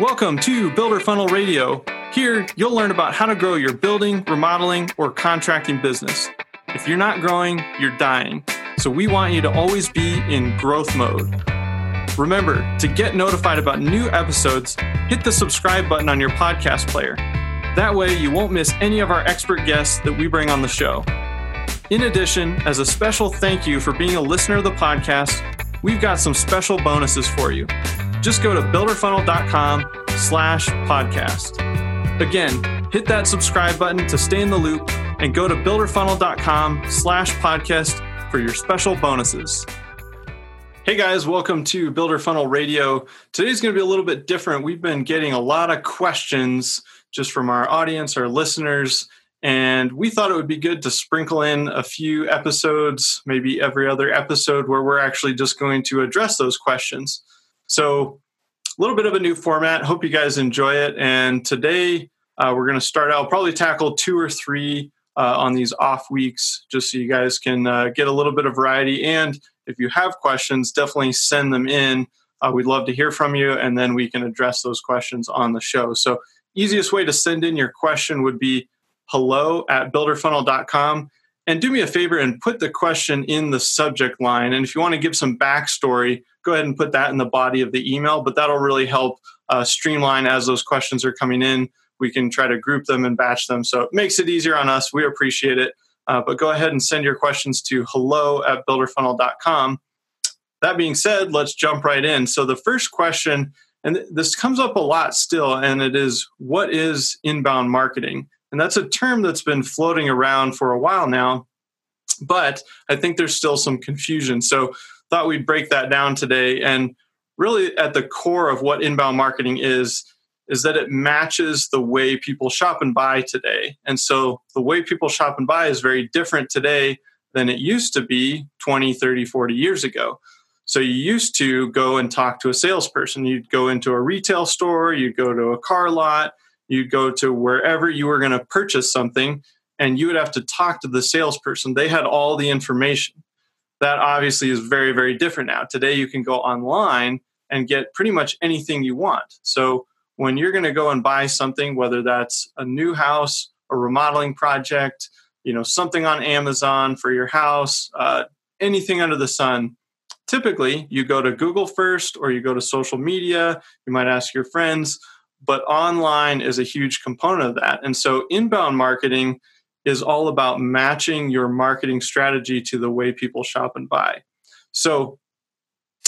Welcome to Builder Funnel Radio. Here, you'll learn about how to grow your building, remodeling, or contracting business. If you're not growing, you're dying. So we want you to always be in growth mode. Remember, to get notified about new episodes, hit the subscribe button on your podcast player. That way, you won't miss any of our expert guests that we bring on the show. In addition, as a special thank you for being a listener of the podcast, we've got some special bonuses for you just go to builderfunnel.com slash podcast. Again, hit that subscribe button to stay in the loop and go to builderfunnel.com slash podcast for your special bonuses. Hey guys, welcome to Builder Funnel Radio. Today's going to be a little bit different. We've been getting a lot of questions just from our audience, our listeners, and we thought it would be good to sprinkle in a few episodes, maybe every other episode, where we're actually just going to address those questions. So, a little bit of a new format. Hope you guys enjoy it. And today uh, we're going to start out, probably tackle two or three uh, on these off weeks, just so you guys can uh, get a little bit of variety. And if you have questions, definitely send them in. Uh, we'd love to hear from you, and then we can address those questions on the show. So, easiest way to send in your question would be hello at builderfunnel.com. And do me a favor and put the question in the subject line. And if you want to give some backstory, go ahead and put that in the body of the email, but that'll really help uh, streamline as those questions are coming in. We can try to group them and batch them. So it makes it easier on us. We appreciate it. Uh, but go ahead and send your questions to hello at builderfunnel.com. That being said, let's jump right in. So the first question, and this comes up a lot still, and it is what is inbound marketing? And that's a term that's been floating around for a while now, but I think there's still some confusion. So thought we'd break that down today. And really at the core of what inbound marketing is, is that it matches the way people shop and buy today. And so the way people shop and buy is very different today than it used to be 20, 30, 40 years ago. So you used to go and talk to a salesperson. You'd go into a retail store, you'd go to a car lot, you'd go to wherever you were going to purchase something and you would have to talk to the salesperson. They had all the information. That obviously is very very different now. Today you can go online and get pretty much anything you want. So when you're going to go and buy something whether that's a new house a remodeling project you know something on amazon for your house uh, anything under the sun typically you go to google first or you go to social media. You might ask your friends but online is a huge component of that. And so inbound marketing is all about matching your marketing strategy to the way people shop and buy. So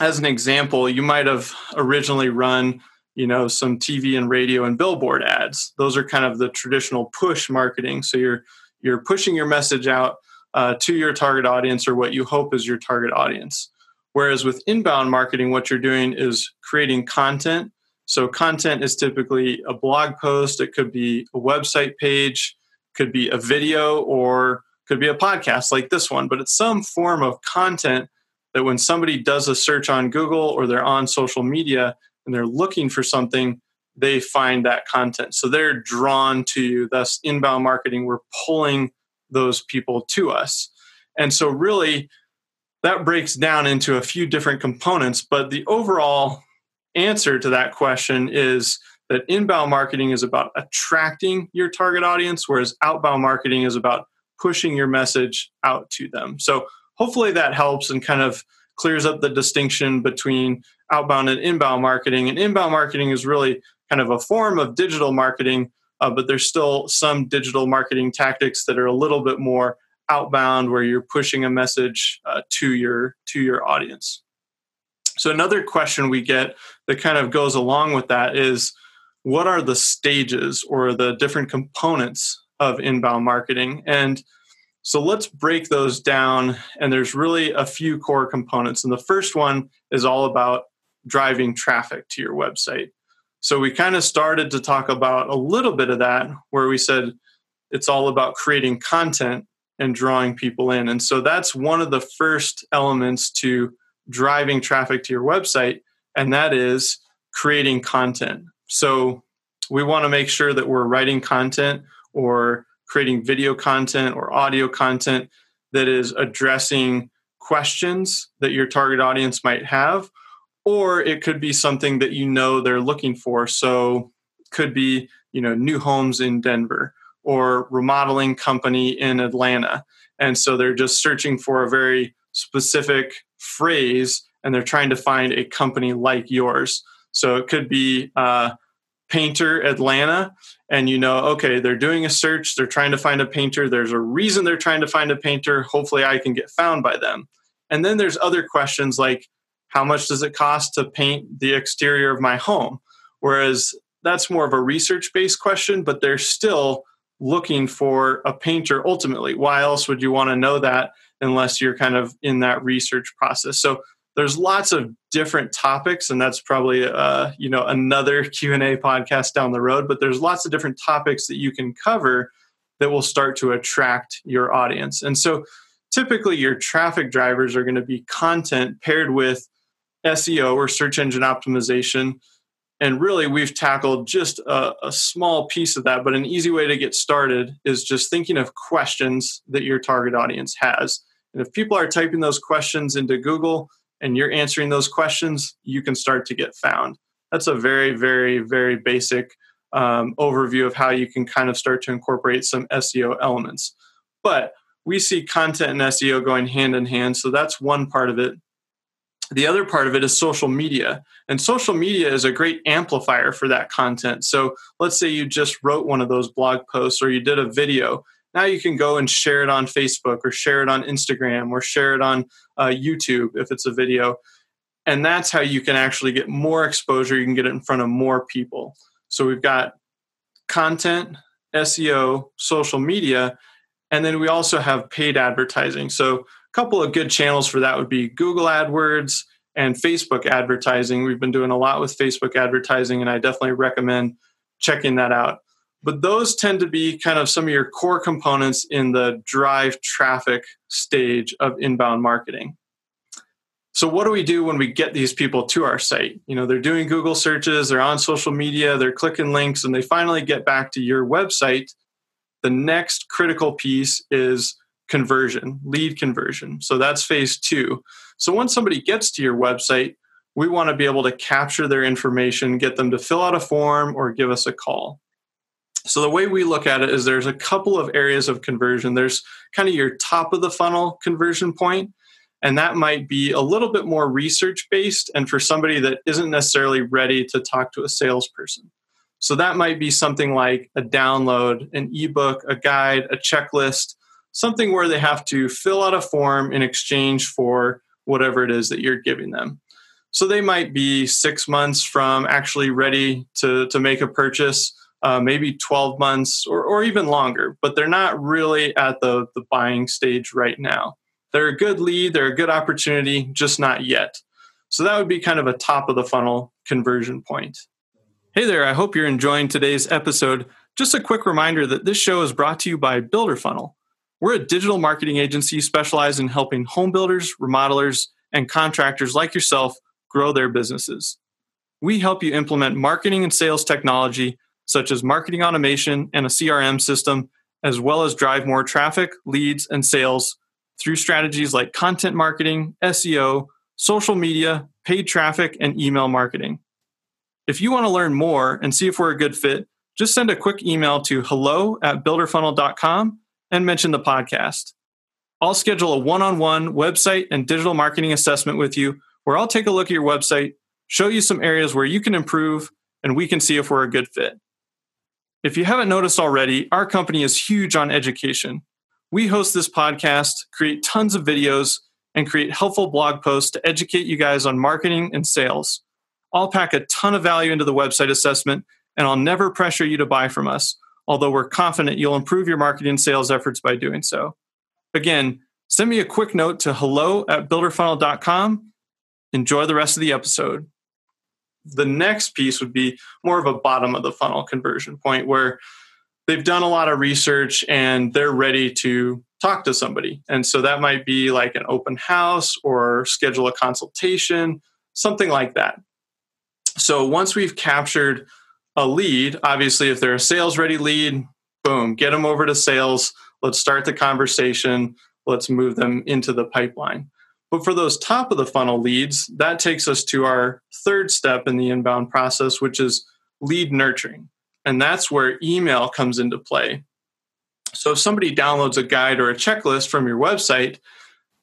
as an example, you might have originally run, you know, some TV and radio and billboard ads. Those are kind of the traditional push marketing. So you're you're pushing your message out uh, to your target audience or what you hope is your target audience. Whereas with inbound marketing, what you're doing is creating content so, content is typically a blog post, it could be a website page, could be a video, or could be a podcast like this one, but it's some form of content that when somebody does a search on Google or they're on social media and they're looking for something, they find that content. So they're drawn to you. Thus, inbound marketing, we're pulling those people to us. And so, really, that breaks down into a few different components, but the overall answer to that question is that inbound marketing is about attracting your target audience, whereas outbound marketing is about pushing your message out to them. So hopefully that helps and kind of clears up the distinction between outbound and inbound marketing. And inbound marketing is really kind of a form of digital marketing, uh, but there's still some digital marketing tactics that are a little bit more outbound, where you're pushing a message uh, to your to your audience. So, another question we get that kind of goes along with that is what are the stages or the different components of inbound marketing? And so let's break those down. And there's really a few core components. And the first one is all about driving traffic to your website. So we kind of started to talk about a little bit of that, where we said it's all about creating content and drawing people in. And so that's one of the first elements to driving traffic to your website, and that is creating content. So we want to make sure that we're writing content or creating video content or audio content that is addressing questions that your target audience might have or it could be something that you know they're looking for. So could be, you know, new homes in Denver or remodeling company in Atlanta. And so they're just searching for a very specific phrase and they're trying to find a company like yours. So it could be uh, Painter Atlanta, and you know, okay, they're doing a search, they're trying to find a painter. There's a reason they're trying to find a painter. Hopefully, I can get found by them. And then there's other questions like, how much does it cost to paint the exterior of my home? Whereas that's more of a research based question, but they're still looking for a painter ultimately. Why else would you want to know that unless you're kind of in that research process? So there's lots of different topics and that's probably uh, you know another q&a podcast down the road but there's lots of different topics that you can cover that will start to attract your audience. And so typically your traffic drivers are going to be content paired with seo or search engine optimization. And really we've tackled just a, a small piece of that but an easy way to get started is just thinking of questions that your target audience has. And if people are typing those questions into google and you're answering those questions, you can start to get found. That's a very, very, very basic um, overview of how you can kind of start to incorporate some SEO elements. But we see content and SEO going hand in hand, so that's one part of it. The other part of it is social media. And social media is a great amplifier for that content. So let's say you just wrote one of those blog posts or you did a video now you can go and share it on Facebook or share it on Instagram or share it on uh, YouTube if it's a video. And that's how you can actually get more exposure. You can get it in front of more people. So we've got content, SEO, social media, and then we also have paid advertising. So a couple of good channels for that would be Google AdWords and Facebook advertising. We've been doing a lot with Facebook advertising, and I definitely recommend checking that out. But those tend to be kind of some of your core components in the drive traffic stage of inbound marketing. So what do we do when we get these people to our site? You know, they're doing Google searches, they're on social media, they're clicking links and they finally get back to your website. The next critical piece is conversion, lead conversion. So that's phase 2. So once somebody gets to your website, we want to be able to capture their information, get them to fill out a form or give us a call. So the way we look at it is there's a couple of areas of conversion. There's kind of your top of the funnel conversion point, and that might be a little bit more research based and for somebody that isn't necessarily ready to talk to a salesperson. So that might be something like a download, an ebook, a guide, a checklist, something where they have to fill out a form in exchange for whatever it is that you're giving them. So they might be six months from actually ready to, to make a purchase uh, maybe 12 months or, or even longer, but they're not really at the, the buying stage right now. They're a good lead, they're a good opportunity, just not yet. So that would be kind of a top of the funnel conversion point. Hey there, I hope you're enjoying today's episode. Just a quick reminder that this show is brought to you by Builder Funnel. We're a digital marketing agency specialized in helping home builders, remodelers, and contractors like yourself grow their businesses. We help you implement marketing and sales technology such as marketing automation and a CRM system, as well as drive more traffic, leads, and sales through strategies like content marketing, SEO, social media, paid traffic, and email marketing. If you want to learn more and see if we're a good fit, just send a quick email to hello at builderfunnel.com and mention the podcast. I'll schedule a one on one website and digital marketing assessment with you where I'll take a look at your website, show you some areas where you can improve, and we can see if we're a good fit. If you haven't noticed already, our company is huge on education. We host this podcast, create tons of videos, and create helpful blog posts to educate you guys on marketing and sales. I'll pack a ton of value into the website assessment, and I'll never pressure you to buy from us, although we're confident you'll improve your marketing and sales efforts by doing so. Again, send me a quick note to hello at builderfunnel.com. Enjoy the rest of the episode the next piece would be more of a bottom of the funnel conversion point where they've done a lot of research and they're ready to talk to somebody. And so that might be like an open house or schedule a consultation, something like that. So once we've captured a lead, obviously, if they're a sales ready lead, boom, get them over to sales. Let's start the conversation. Let's move them into the pipeline. But for those top of the funnel leads, that takes us to our third step in the inbound process, which is lead nurturing. And that's where email comes into play. So if somebody downloads a guide or a checklist from your website,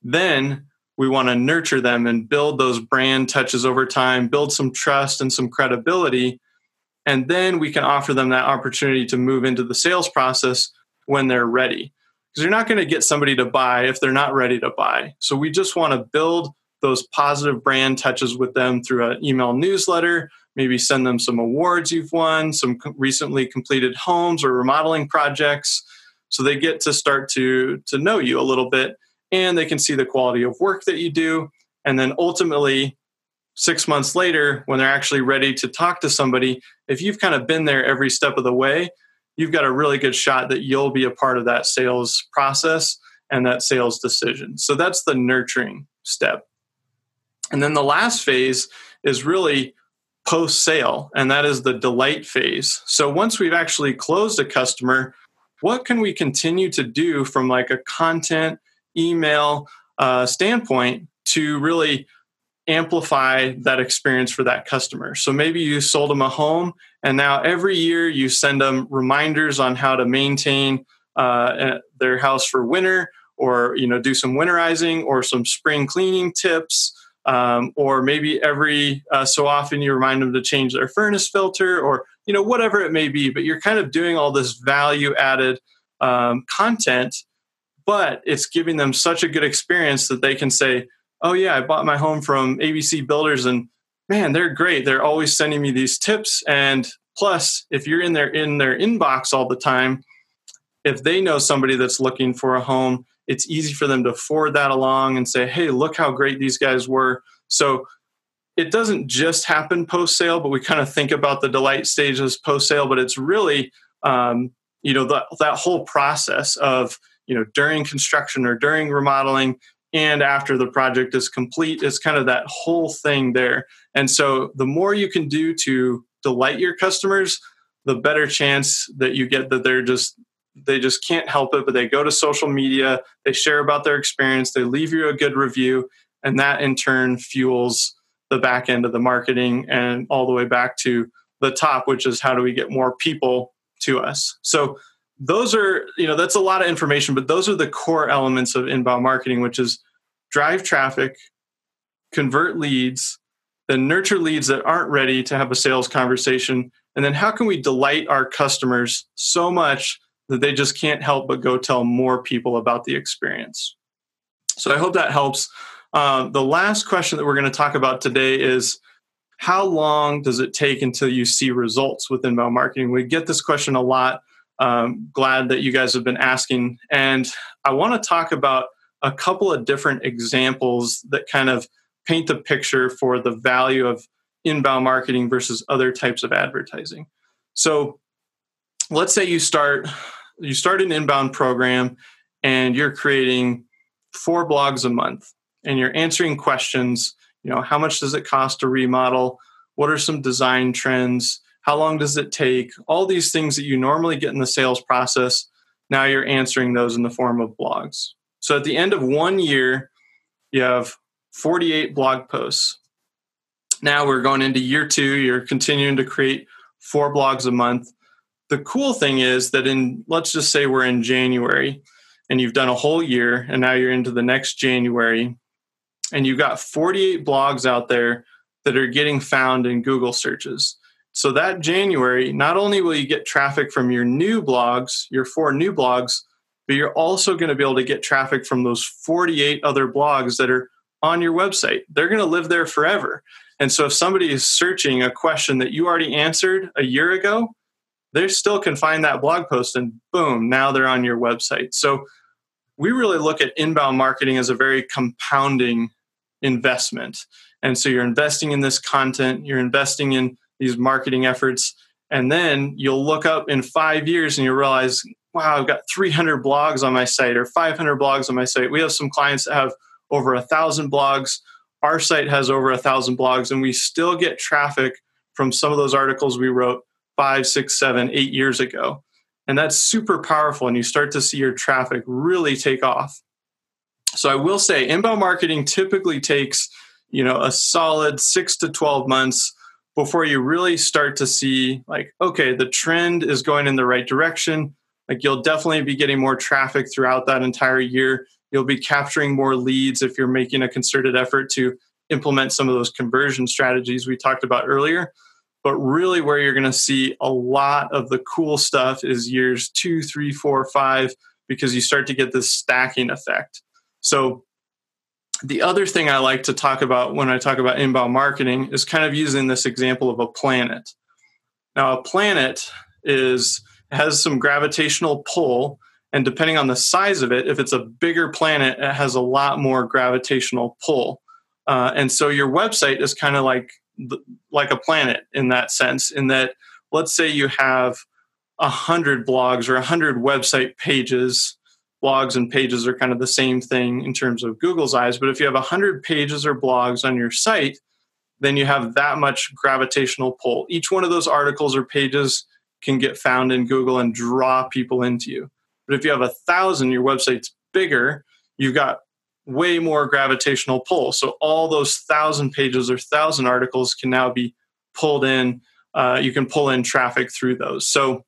then we want to nurture them and build those brand touches over time, build some trust and some credibility. And then we can offer them that opportunity to move into the sales process when they're ready. Because you're not going to get somebody to buy if they're not ready to buy. So we just want to build those positive brand touches with them through an email newsletter, maybe send them some awards you've won, some recently completed homes or remodeling projects. So they get to start to, to know you a little bit and they can see the quality of work that you do. And then ultimately, six months later, when they're actually ready to talk to somebody, if you've kind of been there every step of the way, you've got a really good shot that you'll be a part of that sales process and that sales decision. So that's the nurturing step. And then the last phase is really post sale, and that is the delight phase. So once we've actually closed a customer, what can we continue to do from like a content email uh, standpoint to really amplify that experience for that customer. So maybe you sold them a home, and now every year you send them reminders on how to maintain uh, their house for winter, or you know do some winterizing or some spring cleaning tips. Um, or maybe every uh, so often you remind them to change their furnace filter or you know whatever it may be but you're kind of doing all this value added um, content but it's giving them such a good experience that they can say, "Oh yeah, I bought my home from ABC Builders and man, they're great. They're always sending me these tips and plus if you're in their in their inbox all the time, if they know somebody that's looking for a home, it's easy for them to forward that along and say, "Hey, look how great these guys were." So it doesn't just happen post sale, but we kind of think about the delight stages post sale, but it's really um, you know the, that whole process of you know during construction or during remodeling and after the project is complete it's kind of that whole thing there. And so the more you can do to delight your customers the better chance that you get that they're just they just can't help it but they go to social media they share about their experience they leave you a good review and that in turn fuels the back end of the marketing and all the way back to the top which is how do we get more people to us. So those are you know that's a lot of information but those are the core elements of inbound marketing which is drive traffic convert leads then nurture leads that aren't ready to have a sales conversation and then how can we delight our customers so much that they just can't help but go tell more people about the experience? So i hope that helps. Uh, the last question that we're going to talk about today is how long does it take until you see results with inbound marketing? We get this question a lot um, glad that you guys have been asking. And I want to talk about a couple of different examples that kind of paint the picture for the value of inbound marketing versus other types of advertising. So let's say you start you start an inbound program and you're creating four blogs a month and you're answering questions, you know, how much does it cost to remodel? What are some design trends? How long does it take? All these things that you normally get in the sales process, now you're answering those in the form of blogs. So at the end of one year, you have 48 blog posts. Now we're going into year two, you're continuing to create four blogs a month. The cool thing is that in, let's just say we're in January and you've done a whole year and now you're into the next January and you've got 48 blogs out there that are getting found in Google searches. So that January, not only will you get traffic from your new blogs, your four new blogs, but you're also going to be able to get traffic from those 48 other blogs that are on your website. They're going to live there forever. And so if somebody is searching a question that you already answered a year ago, they still can find that blog post and boom, now they're on your website. So we really look at inbound marketing as a very compounding investment. And so you're investing in this content, you're investing in these marketing efforts. And then you'll look up in five years and you realize, wow, I've got 300 blogs on my site or 500 blogs on my site. We have some clients that have over a thousand blogs. Our site has over a thousand blogs, and we still get traffic from some of those articles we wrote five, six, seven, eight years ago. And that's super powerful. And you start to see your traffic really take off. So I will say inbound marketing typically takes, you know, a solid 6 to 12 months before you really start to see like okay, the trend is going in the right direction. Like you'll definitely be getting more traffic throughout that entire year. You'll be capturing more leads if you're making a concerted effort to implement some of those conversion strategies we talked about earlier. But really, where you're going to see a lot of the cool stuff is years two, three, four, five, because you start to get this stacking effect. So, the other thing I like to talk about when I talk about inbound marketing is kind of using this example of a planet. Now, a planet is has some gravitational pull, and depending on the size of it, if it's a bigger planet, it has a lot more gravitational pull. Uh, and so your website is kind of like like a planet in that sense. In that, let's say you have a hundred blogs or a hundred website pages. Blogs and pages are kind of the same thing in terms of Google's eyes. But if you have a hundred pages or blogs on your site, then you have that much gravitational pull. Each one of those articles or pages can get found in Google and draw people into you. But if you have a thousand, your website's bigger, you've got way more gravitational pull. So all those thousand pages or thousand articles can now be pulled in. Uh, you can pull in traffic through those. So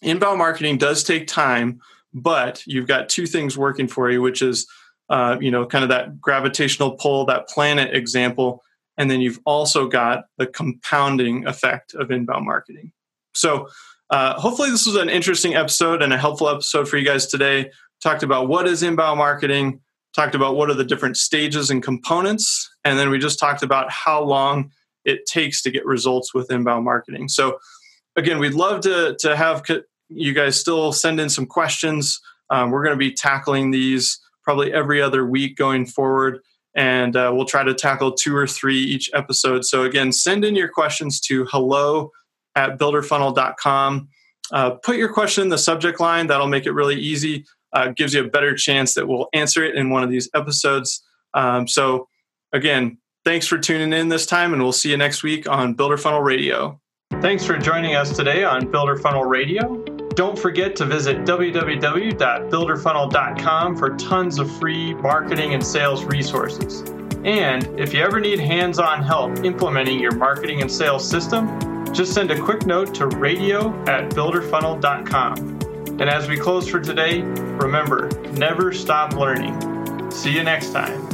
inbound marketing does take time, but you've got two things working for you, which is uh, you know kind of that gravitational pull, that planet example, and then you've also got the compounding effect of inbound marketing. So. Uh, hopefully, this was an interesting episode and a helpful episode for you guys today. Talked about what is inbound marketing, talked about what are the different stages and components, and then we just talked about how long it takes to get results with inbound marketing. So, again, we'd love to, to have you guys still send in some questions. Um, we're going to be tackling these probably every other week going forward, and uh, we'll try to tackle two or three each episode. So, again, send in your questions to hello at builderfunnel.com. Uh, put your question in the subject line, that'll make it really easy uh, gives you a better chance that we'll answer it in one of these episodes. Um, so, again, thanks for tuning in this time, and we'll see you next week on Builder Funnel Radio. Thanks for joining us today on Builder Funnel Radio. Don't forget to visit www.builderfunnel.com for tons of free marketing and sales resources. And if you ever need hands on help implementing your marketing and sales system, just send a quick note to radio at builderfunnel.com. And as we close for today, remember never stop learning. See you next time.